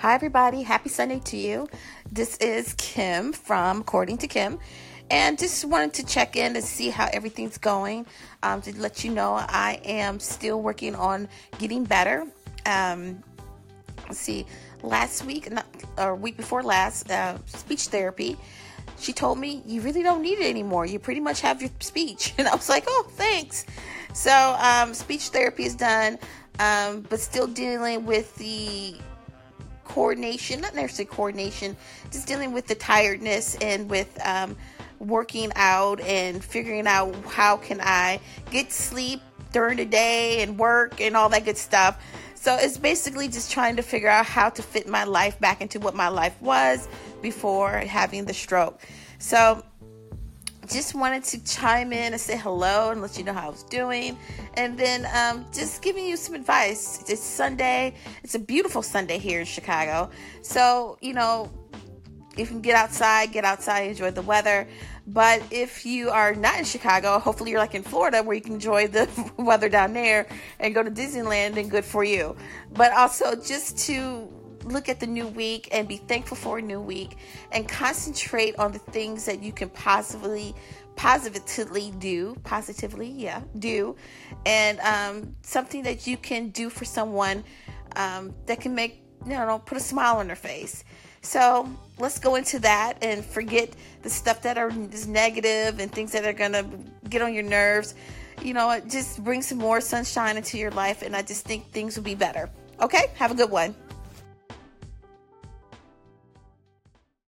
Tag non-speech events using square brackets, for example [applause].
Hi, everybody. Happy Sunday to you. This is Kim from According to Kim. And just wanted to check in to see how everything's going. Um, to let you know, I am still working on getting better. Um, let's see, last week, not, or week before last, uh, speech therapy. She told me, You really don't need it anymore. You pretty much have your speech. [laughs] And I was like, Oh, thanks. So, um, speech therapy is done, um, but still dealing with the coordination, not necessarily coordination, just dealing with the tiredness and with um, working out and figuring out how can I get sleep during the day and work and all that good stuff. So it's basically just trying to figure out how to fit my life back into what my life was before having the stroke. So just wanted to chime in and say hello and let you know how I was doing. And then um, just giving you some advice. It's Sunday. It's a beautiful Sunday here in Chicago. So, you know, if you can get outside, get outside, enjoy the weather. But if you are not in Chicago, hopefully you're like in Florida where you can enjoy the [laughs] weather down there and go to Disneyland and good for you. But also just to look at the new week and be thankful for a new week and concentrate on the things that you can possibly positively do positively yeah do and um, something that you can do for someone um, that can make you know put a smile on their face. So let's go into that and forget the stuff that are is negative and things that are gonna get on your nerves. You know just bring some more sunshine into your life and i just think things will be better. Okay? Have a good one